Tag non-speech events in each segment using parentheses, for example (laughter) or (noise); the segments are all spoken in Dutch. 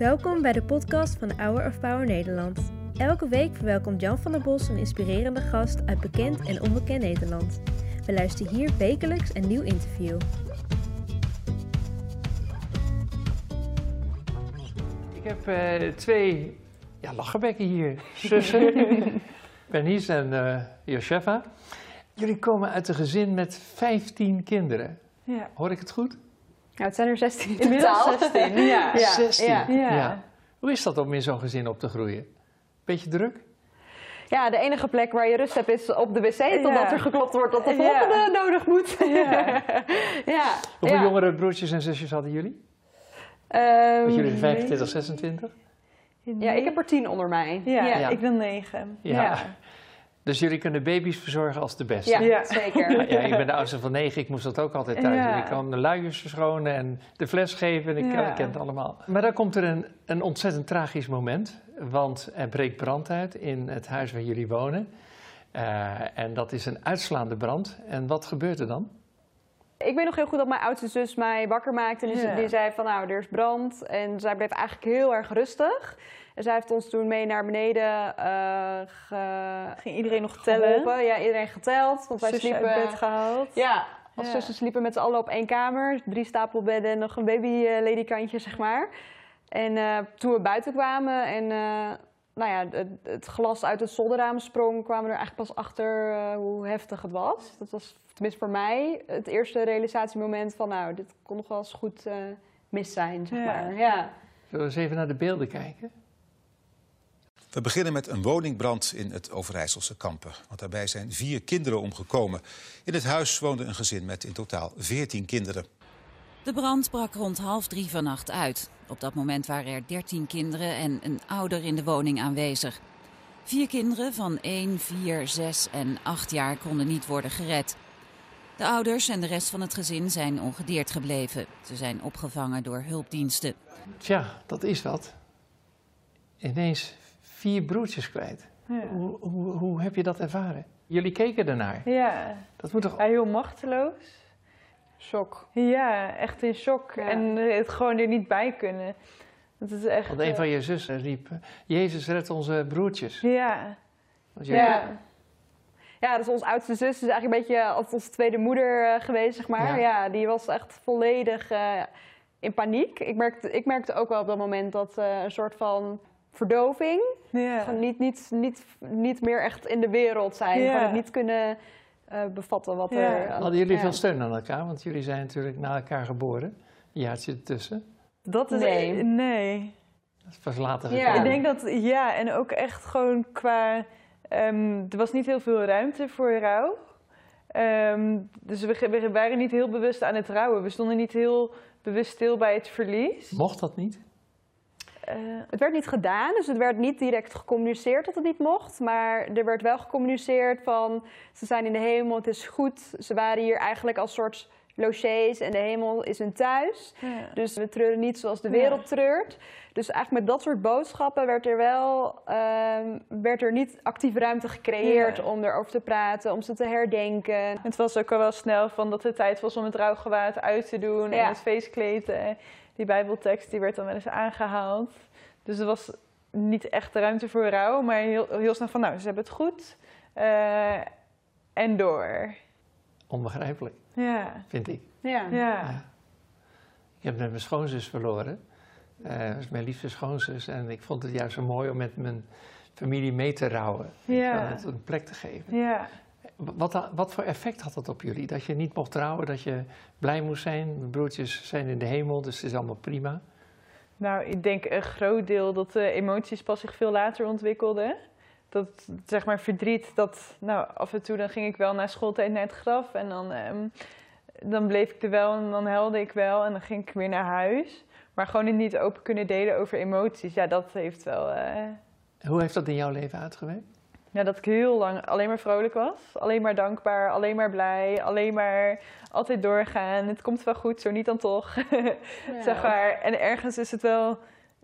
Welkom bij de podcast van Hour of Power Nederland. Elke week verwelkomt Jan van der Bos een inspirerende gast uit bekend en onbekend Nederland. We luisteren hier wekelijks een nieuw interview. Ik heb eh, twee ja, lachenbekken hier, zussen. (laughs) Bernice en eh Josefa. Jullie komen uit een gezin met 15 kinderen. Ja. Hoor ik het goed? Nou, het zijn er 16 in Inmiddels totaal. 16, ja. (laughs) Ja. 16. ja. Ja. Hoe is dat om in zo'n gezin op te groeien? Beetje druk? Ja, de enige plek waar je rust hebt is op de wc, totdat Ja. er geklopt wordt dat de Ja. volgende nodig moet. (laughs) Ja. ja. Hoeveel ja. jongere broertjes en zusjes hadden jullie? Ehm, Want jullie zijn 25, 26? ja, ik heb er tien onder mij. Ja, ja. Ja. ik wil negen. Ja. Dus jullie kunnen baby's verzorgen als de beste? Ja, Ja. (laughs) zeker. Ja, ik ben de oudste van negen, ik moest dat ook altijd thuis. Ik kan de luiers verschonen en de fles geven, en ik, Ja. ken het allemaal. Maar dan komt er een, een ontzettend tragisch moment, want er breekt brand uit in het huis waar jullie wonen. Eh, en dat is een uitslaande brand. En wat gebeurt er dan? Ik weet nog heel goed dat mijn oudste zus mij wakker maakte. En die, Ja. die zei van nou, er is brand. En zij bleef eigenlijk heel erg rustig. En zij heeft ons toen mee naar beneden eh ge- Ging iedereen nog tellen? geholpen. Ja, iedereen geteld. Want wij sliepen... uit bed gehaald? Ja, als Ja. zussen sliepen met z'n allen op één kamer. Drie stapelbedden en nog een baby-ledikantje, zeg maar. En eh, toen we buiten kwamen en eh, nou ja, het, het glas uit het zolderraam sprong... kwamen we er eigenlijk pas achter eh, hoe heftig het was. Dat was tenminste voor mij het eerste realisatiemoment van... nou, dit kon nog wel eens goed eh, mis zijn, zeg Ja. maar. Ja. Zullen we eens even naar de beelden kijken? We beginnen met een woningbrand in het Overijsselse Kampen. Want daarbij zijn vier kinderen omgekomen. In het huis woonde een gezin met in totaal 14 kinderen. De brand brak rond half drie vannacht uit. Op dat moment waren er 13 kinderen en een ouder in de woning aanwezig. Vier kinderen van 1, 4, 6 en 8 jaar konden niet worden gered. De ouders en de rest van het gezin zijn ongedeerd gebleven. Ze zijn opgevangen door hulpdiensten. Tja, dat is wat. Ineens vier broertjes kwijt. Ja. Hoe, hoe, hoe heb je dat ervaren? Jullie keken ernaar. Ja. Dat moet toch... Ja, heel machteloos. Shock. Ja, echt in shock. Ja. En eh, het gewoon er niet bij kunnen. Dat is echt... Want een eh, van je zussen riep, Jezus red onze broertjes. Ja. Want jullie- Ja. Ja, dus onze oudste zus is eigenlijk een beetje als onze tweede moeder eh, geweest, zeg maar. Ja. Ja, die was echt volledig eh, in paniek. Ik merkte, ik merkte ook wel op dat moment dat eh, een soort van verdoving. Gewoon niet, niet, niet, niet meer echt in de wereld zijn. Ja. Gewoon het niet kunnen eh, bevatten wat Ja. er... Hadden jullie ja. veel steun aan elkaar? Want jullie zijn natuurlijk na elkaar geboren. Een jaartje ertussen. Dat is... Nee. Nee. Dat is pas later Ja. gekomen. Ik denk dat, ja, en ook echt gewoon qua. ehm, er was niet heel veel ruimte voor rouw. Ehm, dus we, we waren niet heel bewust aan het rouwen. We stonden niet heel bewust stil bij het verlies. Mocht dat niet? Eh, Het werd niet gedaan, dus het werd niet direct gecommuniceerd dat het niet mocht. Maar er werd wel gecommuniceerd van ze zijn in de hemel, het is goed. Ze waren hier eigenlijk als soort logies en de hemel is hun thuis. ja. Dus we treuren niet zoals de Ja. wereld treurt. Dus eigenlijk met dat soort boodschappen werd er wel ehm, werd er niet actieve ruimte gecreëerd Ja. om erover te praten, om ze te herdenken. Het was ook al wel snel van dat het tijd was om het rouwgewaad uit te doen. En het feestkleed, die bijbeltekst, die werd dan wel eens aangehaald. Dus er was niet echt ruimte voor rouw, maar heel, heel snel van nou, ze hebben het goed. Eh, en door. Onbegrijpelijk, Ja. vind ik. Ja. Ja. Ik heb net mijn schoonzus verloren. Eh, dat is mijn liefste schoonzus. En ik vond het juist zo mooi om met mijn familie mee te rouwen. Ja. wel, Het een plek te geven. Ja. Wat, wat voor effect had dat op jullie? Dat je niet mocht trouwen, dat je blij moest zijn. Mijn broertjes zijn in de hemel, dus het is allemaal prima. Nou, ik denk een groot deel dat de emoties pas zich veel later ontwikkelden. Dat, zeg maar, verdriet, dat, nou, af en toe dan ging ik wel na schooltijd naar het graf en dan, ehm, dan bleef ik er wel en dan huilde ik wel en dan ging ik weer naar huis. Maar gewoon het niet open kunnen delen over emoties, ja, dat heeft wel, eh, Hoe heeft dat in jouw leven uitgewerkt? Ja, dat ik heel lang alleen maar vrolijk was. Alleen maar dankbaar, alleen maar blij, alleen maar altijd doorgaan. Het komt wel goed, zo niet dan toch. (laughs) zeg maar. En ergens is het wel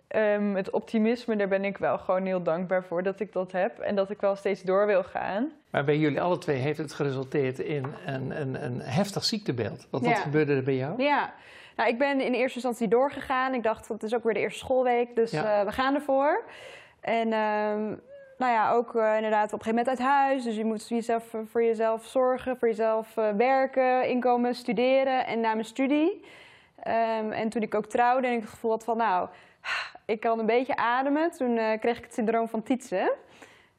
ehm, het optimisme, daar ben ik wel gewoon heel dankbaar voor dat ik dat heb. En dat ik wel steeds door wil gaan. Maar bij jullie alle twee heeft het geresulteerd in een, een, een heftig ziektebeeld. Want wat gebeurde er bij jou? Ja, Nou, ik ben in eerste instantie doorgegaan. Ik dacht, het is ook weer de eerste schoolweek, dus Ja. eh, we gaan ervoor. En ehm, nou ja, ook eh, inderdaad op een gegeven moment uit huis. Dus je moet jezelf, eh, voor jezelf zorgen, voor jezelf eh, werken, inkomen, studeren en na mijn studie. Ehm, en toen ik ook trouwde en ik het gevoel had van, nou, ik kan een beetje ademen. Toen kreeg ik het syndroom van Tietze.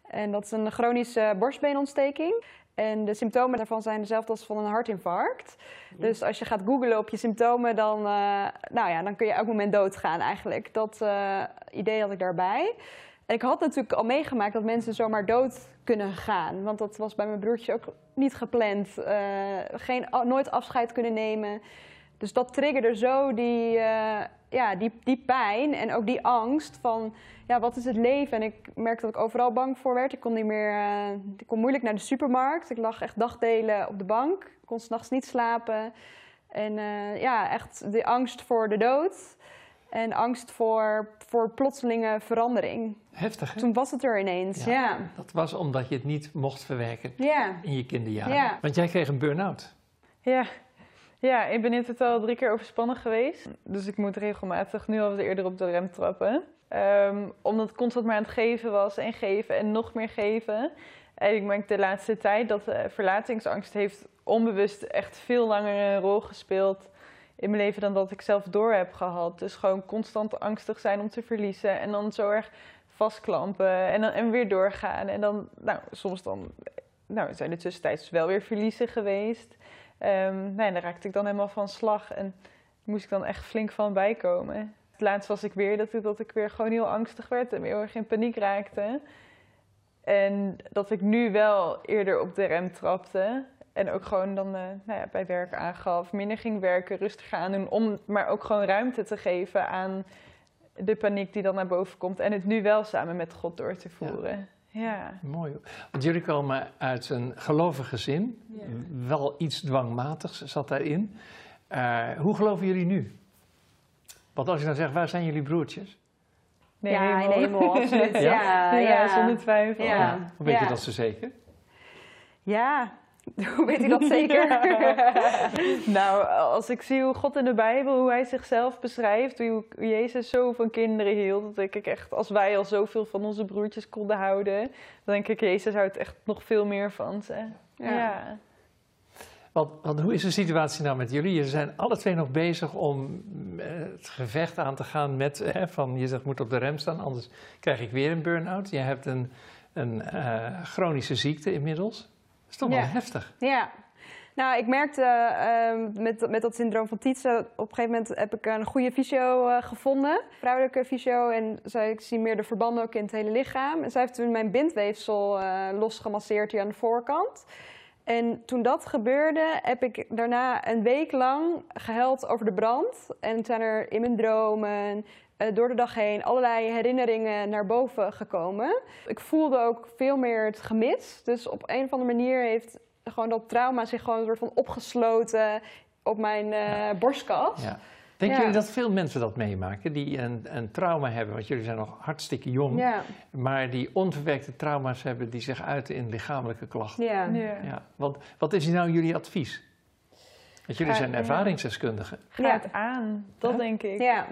En dat is een chronische borstbeenontsteking. En de symptomen daarvan zijn dezelfde als van een hartinfarct. Dus als je gaat googlen op je symptomen, dan, nou ja, dan kun je elk moment doodgaan eigenlijk. Dat idee had ik daarbij. Ik had natuurlijk al meegemaakt dat mensen zomaar dood kunnen gaan. Want dat was bij mijn broertje ook niet gepland. Eh, geen, nooit afscheid kunnen nemen. Dus dat triggerde zo die, eh, ja, die, die pijn en ook die angst van... Ja, wat is het leven? En ik merkte dat ik overal bang voor werd. Ik kon, niet meer, eh, ik kon moeilijk naar de supermarkt. Ik lag echt dagdelen op de bank. Ik kon s'nachts niet slapen. En ja, echt de angst voor de dood. En angst voor, voor plotselinge verandering. Heftig, hè? Toen was het er ineens, Ja. ja. Dat was omdat je het niet mocht verwerken Ja, in je kinderjaren. Ja. Want jij kreeg een burn-out. Ja. ja, ik ben in totaal drie keer overspannen geweest. Dus ik moet regelmatig nu al wat eerder op de rem trappen. Ehm, omdat ik constant maar aan het geven was en geven en nog meer geven. En ik merk de laatste tijd dat eh, verlatingsangst heeft onbewust echt veel langer een rol gespeeld in mijn leven dan dat ik zelf door heb gehad. Dus gewoon constant angstig zijn om te verliezen en dan zo erg vastklampen en, dan, en weer doorgaan. En dan, nou, soms dan, nou, zijn er tussentijds wel weer verliezen geweest. Nou, en daar raakte ik dan helemaal van slag en moest ik dan echt flink van bijkomen. Het laatst was ik weer dat dat ik weer gewoon heel angstig werd en weer heel erg in paniek raakte. En dat ik nu wel eerder op de rem trapte. En ook gewoon dan eh, nou ja, bij werk aangaf, minder ging werken, rustiger aan doen. Om maar ook gewoon ruimte te geven aan de paniek die dan naar boven komt. En het nu wel samen met God door te voeren. Ja. Mooi. Want jullie komen uit een gelovig gezin. Ja. Wel iets dwangmatigs zat daarin. Eh, hoe geloven jullie nu? Want als je dan zegt, waar zijn jullie broertjes? Nee, ja in hemel, absoluut. Ja? Ja, Ja, ja, zonder twijfel. Ja. Hoe weet je dat zo zeker? Ja, (laughs) hoe weet u dat zeker? (laughs) nou, als ik zie hoe God in de Bijbel, hoe hij zichzelf beschrijft, hoe Jezus zo van kinderen hield, dan denk ik echt, als wij al zoveel van onze broertjes konden houden, dan denk ik, Jezus houdt echt nog veel meer van ze. Ja. Ja. Want, want hoe is de situatie nou met jullie? Je zijn alle twee nog bezig om eh, het gevecht aan te gaan met, eh, van je zegt moet op de rem staan, anders krijg ik weer een burn-out. Je hebt een, een eh, chronische ziekte inmiddels. Dat is toch wel Ja. heftig. Ja. Nou, ik merkte ehm, met, met dat syndroom van Tietze, op een gegeven moment heb ik een goede fysio eh, gevonden, vrouwelijke fysio. En zij, ik zie meer de verbanden ook in het hele lichaam. En zij heeft toen mijn bindweefsel eh losgemasseerd hier aan de voorkant. En toen dat gebeurde, heb ik daarna een week lang gehuild over de brand. En zijn er in mijn dromen, eh, door de dag heen, allerlei herinneringen naar boven gekomen. Ik voelde ook veel meer het gemis. Dus op een of andere manier heeft gewoon dat trauma zich gewoon een soort van opgesloten op mijn eh, borstkas. Ja. Denken Ja. jullie dat veel mensen dat meemaken, die een, een trauma hebben? Want jullie zijn nog hartstikke jong, Ja, maar die onverwerkte trauma's hebben die zich uiten in lichamelijke klachten. ja. Ja. Ja. Want wat is nou jullie advies? Want jullie zijn ervaringsdeskundigen. Ga Ja. het aan, dat Ja. denk ik. Ja.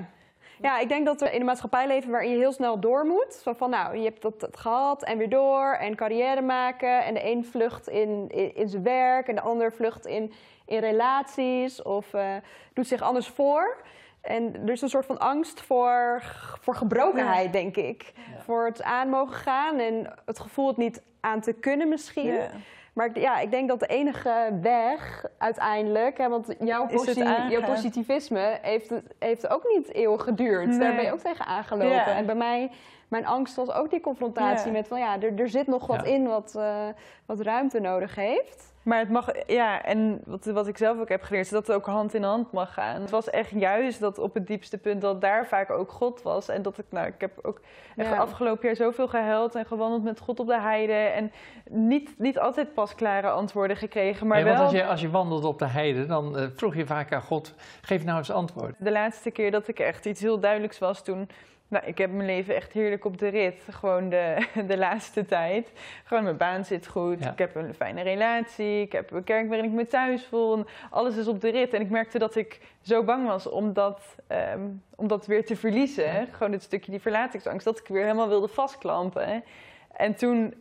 Ja, ik denk dat we in een maatschappij leven waarin je heel snel door moet. Zo van, nou, je hebt dat, dat gehad en weer door en carrière maken. En de een vlucht in, in, in zijn werk en de ander vlucht in, in relaties of eh, doet zich anders voor. En er is een soort van angst voor, voor gebrokenheid, denk ik. Voor het aan mogen gaan en het gevoel het niet aan te kunnen misschien. Ja. Maar ik- ja, ik denk dat de enige weg uiteindelijk, hè, want jouw, posi- positivisme heeft, het, heeft ook niet eeuwig geduurd. Nee. Daar ben je ook tegen aangelopen. Ja. En bij mij, mijn angst was ook die confrontatie Ja. met van ja, er, er zit nog wat Ja. in wat, eh, wat ruimte nodig heeft. Maar het mag, ja, en wat, wat ik zelf ook heb geleerd, is dat het ook hand in hand mag gaan. Het was echt juist dat op het diepste punt dat daar vaak ook God was. En dat ik, nou, ik heb ook echt Ja. afgelopen jaar zoveel gehuild en gewandeld met God op de heide. En niet, niet altijd pasklare antwoorden gekregen, maar Nee, wel... want als je, als je wandelt op de heide, dan eh, vroeg je vaak aan God, geef nou eens antwoord. De laatste keer dat ik echt iets heel duidelijks was, toen Nou, ik heb mijn leven echt heerlijk op de rit. Gewoon de, (laughs) de laatste tijd. Gewoon mijn baan zit goed. Ja. Ik heb een fijne relatie. Ik heb een kerk waarin ik me thuis voel. Alles is op de rit. En ik merkte dat ik zo bang was om dat, ehm, om dat weer te verliezen. Gewoon het stukje die verlatingsangst. Dat ik weer helemaal wilde vastklampen. En toen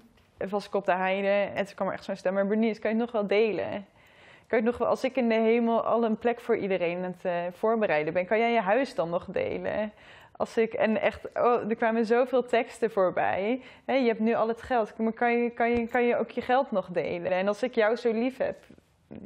was ik op de heide. En toen kwam er echt zo'n stem. Maar Bernice, kan je het nog wel delen? Kan je het nog wel, als ik in de hemel al een plek voor iedereen aan het eh, voorbereiden ben, kan jij je huis dan nog delen? Als ik, en echt, oh, er kwamen zoveel teksten voorbij. Hè, je hebt nu al het geld, maar kan je, kan, je, kan je ook je geld nog delen? En als ik jou zo lief heb,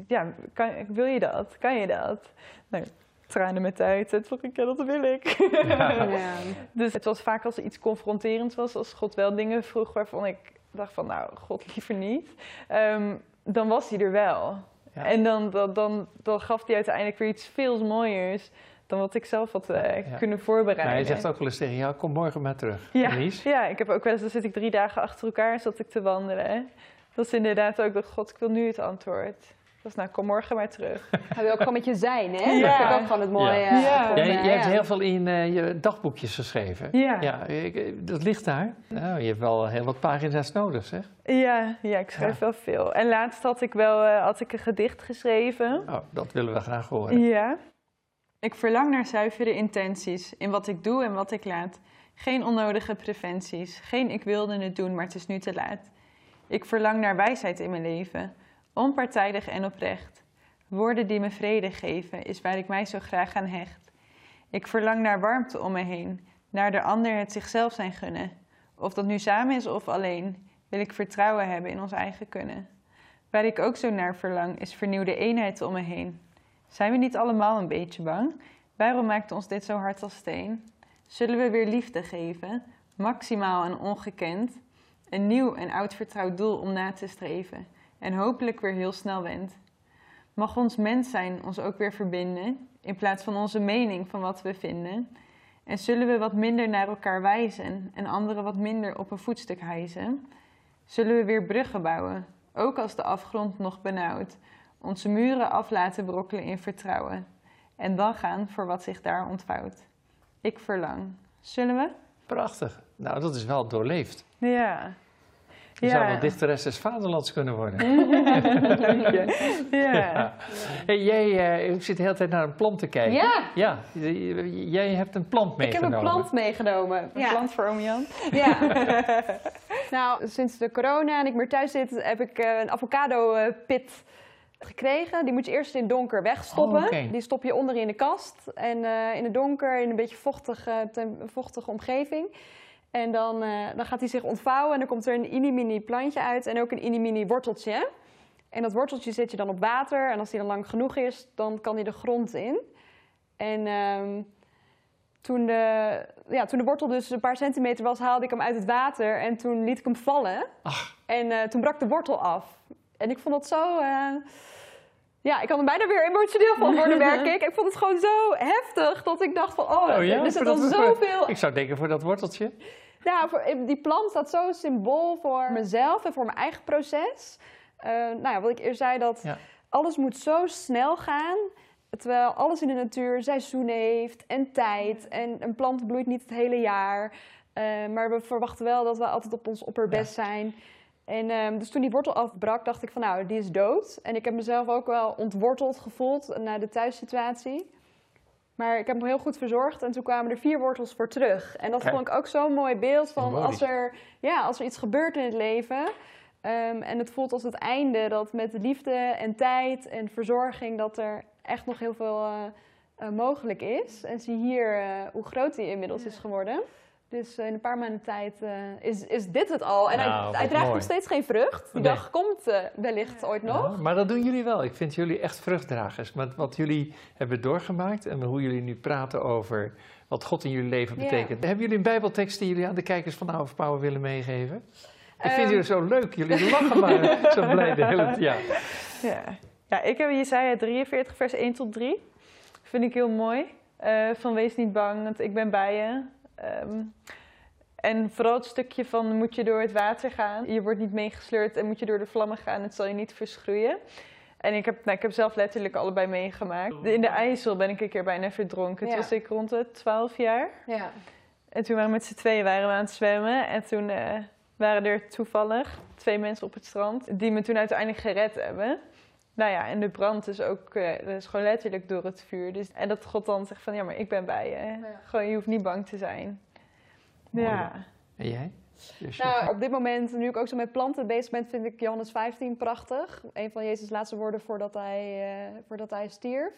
ja, kan, wil je dat? Kan je dat? Nou, tranen met toen dacht ik, ja, dat wil ik. Ja. (laughs) Ja. Dus het was vaak als er iets confronterends was, als God wel dingen vroeg waarvan ik dacht van, nou, God liever niet. Ehm, dan was hij er wel. Ja. En dan, dan, dan, dan gaf hij uiteindelijk weer iets veel mooiers dan wat ik zelf had eh, Ja. kunnen voorbereiden. Maar hij zegt ook wel eens tegen jou, kom morgen maar terug. Ja, ja, ik heb ook wel eens, dan zit ik drie dagen achter elkaar zat ik te wandelen. Dat is inderdaad ook, dat God, ik wil nu het antwoord. Dat is nou, kom morgen maar terug. (laughs) Hij wil ook gewoon met je zijn, hè? Ja. Dat vind ik ook gewoon het mooie. Ja. eh, Ja. Jij, hebt ja. heel veel in eh, je dagboekjes geschreven. Ja, ja. Ja, ik- dat ligt daar. Nou, je hebt wel heel wat pagina's nodig, zeg. ja, ik schrijf Ja. wel veel. En laatst had ik wel eh, had ik een gedicht geschreven. Oh, dat willen we graag horen. Ja. Ik verlang naar zuivere intenties in wat ik doe en wat ik laat. Geen onnodige preventies. Geen ik wilde het doen, maar het is nu te laat. Ik verlang naar wijsheid in mijn leven. Onpartijdig en oprecht. Woorden die me vrede geven, is waar ik mij zo graag aan hecht. Ik verlang naar warmte om me heen. Naar de ander het zichzelf zijn gunnen. Of dat nu samen is of alleen, wil ik vertrouwen hebben in ons eigen kunnen. Waar ik ook zo naar verlang, is vernieuwde eenheid om me heen. Zijn we niet allemaal een beetje bang? Waarom maakt ons dit zo hard als steen? Zullen we weer liefde geven, maximaal en ongekend? Een nieuw en oud vertrouwd doel om na te streven en hopelijk weer heel snel wendt. Mag ons mens zijn ons ook weer verbinden, in plaats van onze mening van wat we vinden? En zullen we wat minder naar elkaar wijzen en anderen wat minder op een voetstuk hijzen? Zullen we weer bruggen bouwen, ook als de afgrond nog benauwt? Onze muren af laten brokkelen in vertrouwen. En dan gaan voor wat zich daar ontvouwt. Ik verlang. Zullen we? Prachtig. Nou, dat is wel doorleefd. Ja. Je zou wel dichteres des vaderlands kunnen worden. (laughs) Dank je. Ja. Hey, jij eh, u zit de hele tijd naar een plant te kijken. Ja, Ja, jij hebt een plant ik heb meegenomen. een plant meegenomen. Een plant voor oom Jan. Ja. (laughs) nou, sinds de corona en ik meer thuis zit, heb ik eh, een avocado-pit gekregen. Die moet je eerst in het donker wegstoppen. Oh. Die stop je onder in de kast. En eh, in het donker, in een beetje vochtige, vochtige omgeving. En dan, eh, dan gaat hij zich ontvouwen en dan komt er een mini-mini plantje uit en ook een mini-mini worteltje. En dat worteltje zet je dan op water en als die dan lang genoeg is, dan kan hij de grond in. En ehm, toen, de, ja, toen de wortel dus een paar centimeter was, haalde ik hem uit het water en toen liet ik hem vallen. Ach. En eh, toen brak de wortel af. En ik vond dat zo... eh, ja, ik kan er bijna weer emotioneel van worden, (laughs) merk ik. Ik vond het gewoon zo heftig dat ik dacht van... Oh, Oh ja? er zit al zoveel Ik zou denken voor dat worteltje. ja, voor, die plant staat zo symbool voor mezelf en voor mijn eigen proces. Eh, nou ja, wat ik eerst zei, dat Ja. alles moet zo snel gaan. Terwijl alles in de natuur seizoenen heeft en tijd. En een plant bloeit niet het hele jaar. Eh, maar we verwachten wel dat we altijd op ons opperbest zijn. En ehm, dus toen die wortel afbrak, dacht ik van nou, die is dood. En ik heb mezelf ook wel ontworteld gevoeld na de thuissituatie. Maar ik heb hem heel goed verzorgd en toen kwamen er vier wortels voor terug. En dat Kijk. vond ik ook zo'n mooi beeld van als er, ja, als er iets gebeurt in het leven. ehm, en het voelt als het einde dat met liefde en tijd en verzorging dat er echt nog heel veel eh, eh, mogelijk is. En zie hier eh, hoe groot die inmiddels is geworden. Dus eh, in een paar maanden tijd eh, is, is dit het al. En Nou, hij, hij draagt mooi. nog steeds geen vrucht. Die Nee. dag komt eh, wellicht ooit nog. Ja, maar dat doen jullie wel. Ik vind jullie echt vruchtdragers. Met wat jullie hebben doorgemaakt en hoe jullie nu praten over wat God in jullie leven Ja. betekent. Hebben jullie een bijbeltekst die jullie aan de kijkers van Hour of Power willen meegeven? Ik vind Ehm. jullie zo leuk. Jullie lachen maar (laughs) zo blij de hele tijd. Ja. Ja. ja, ik heb Jesaja 43, vers 1 tot 3. Vind ik heel mooi. Eh, van wees niet bang, want ik ben bij je. Ehm, en vooral het stukje van moet je door het water gaan. Je wordt niet meegesleurd en moet je door de vlammen gaan. Het zal je niet verschroeien. En ik heb, nou, ik heb zelf letterlijk allebei meegemaakt. In de IJssel ben ik een keer bijna verdronken. Ja. Toen was ik rond de 12 jaar. Ja. En toen waren we met z'n tweeën waren we aan het zwemmen. En toen eh, waren er toevallig twee mensen op het strand die me toen uiteindelijk gered hebben. Nou ja, en de brand is ook eh, dat is gewoon letterlijk door het vuur. Dus, en dat God dan zegt van ja, maar ik ben bij je. Gewoon, je hoeft niet bang te zijn. Mooi. Ja. En jij? Dus Nou, op dit moment, nu ik ook zo met planten bezig ben, vind ik Johannes 15 prachtig. Een van Jezus' laatste woorden voordat hij, eh, voordat hij stierf.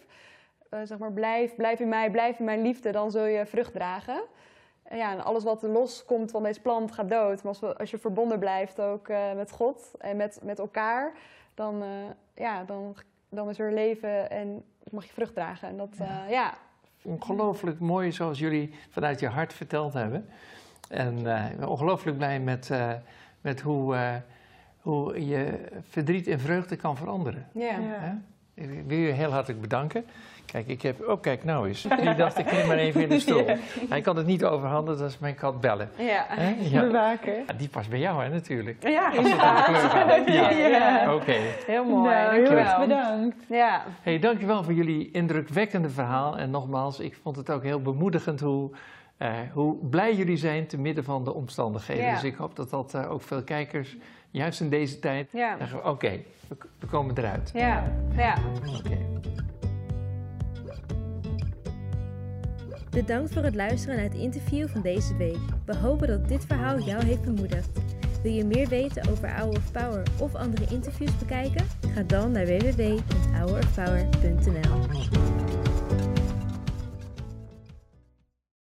Eh, zeg maar, blijf, blijf in mij, blijf in mijn liefde, dan zul je vrucht dragen. En ja, en alles wat loskomt van deze plant gaat dood. Maar als, we, als je verbonden blijft ook eh, met God en met, met elkaar, dan, eh, ja, dan, dan is er leven en mag je vrucht dragen. En dat, ja. ja. ongelooflijk mooi zoals jullie vanuit je hart verteld hebben. En eh, ik ben ongelooflijk blij met, eh, met hoe, eh, hoe je verdriet in vreugde kan veranderen. Ja. Ja. Ik wil je heel hartelijk bedanken. Kijk, ik heb... Oh, kijk nou eens. (laughs) Die dacht, ik neem maar even in de stoel. (laughs) Hij kan het niet overhandigen, dat is mijn kat bellen. Ja. Hè? Ja. Bewaker. Ja, die past bij jou, hè, natuurlijk. Ja. Als het. Ja. Ja. Oké. Heel mooi. Nou, heel dankjewel. erg bedankt. Ja. Hey, dankjewel voor jullie indrukwekkende verhaal. En nogmaals, ik vond het ook heel bemoedigend hoe, eh, hoe blij jullie zijn te midden van de omstandigheden. Ja. Dus ik hoop dat dat eh, ook veel kijkers, juist in deze tijd, Ja. zeggen: oké, we, we komen eruit. Ja. Ja. Oké. Bedankt voor het luisteren naar het interview van deze week. We hopen dat dit verhaal jou heeft bemoedigd. Wil je meer weten over Hour of Power of andere interviews bekijken? Ga dan naar www.hourofpower.nl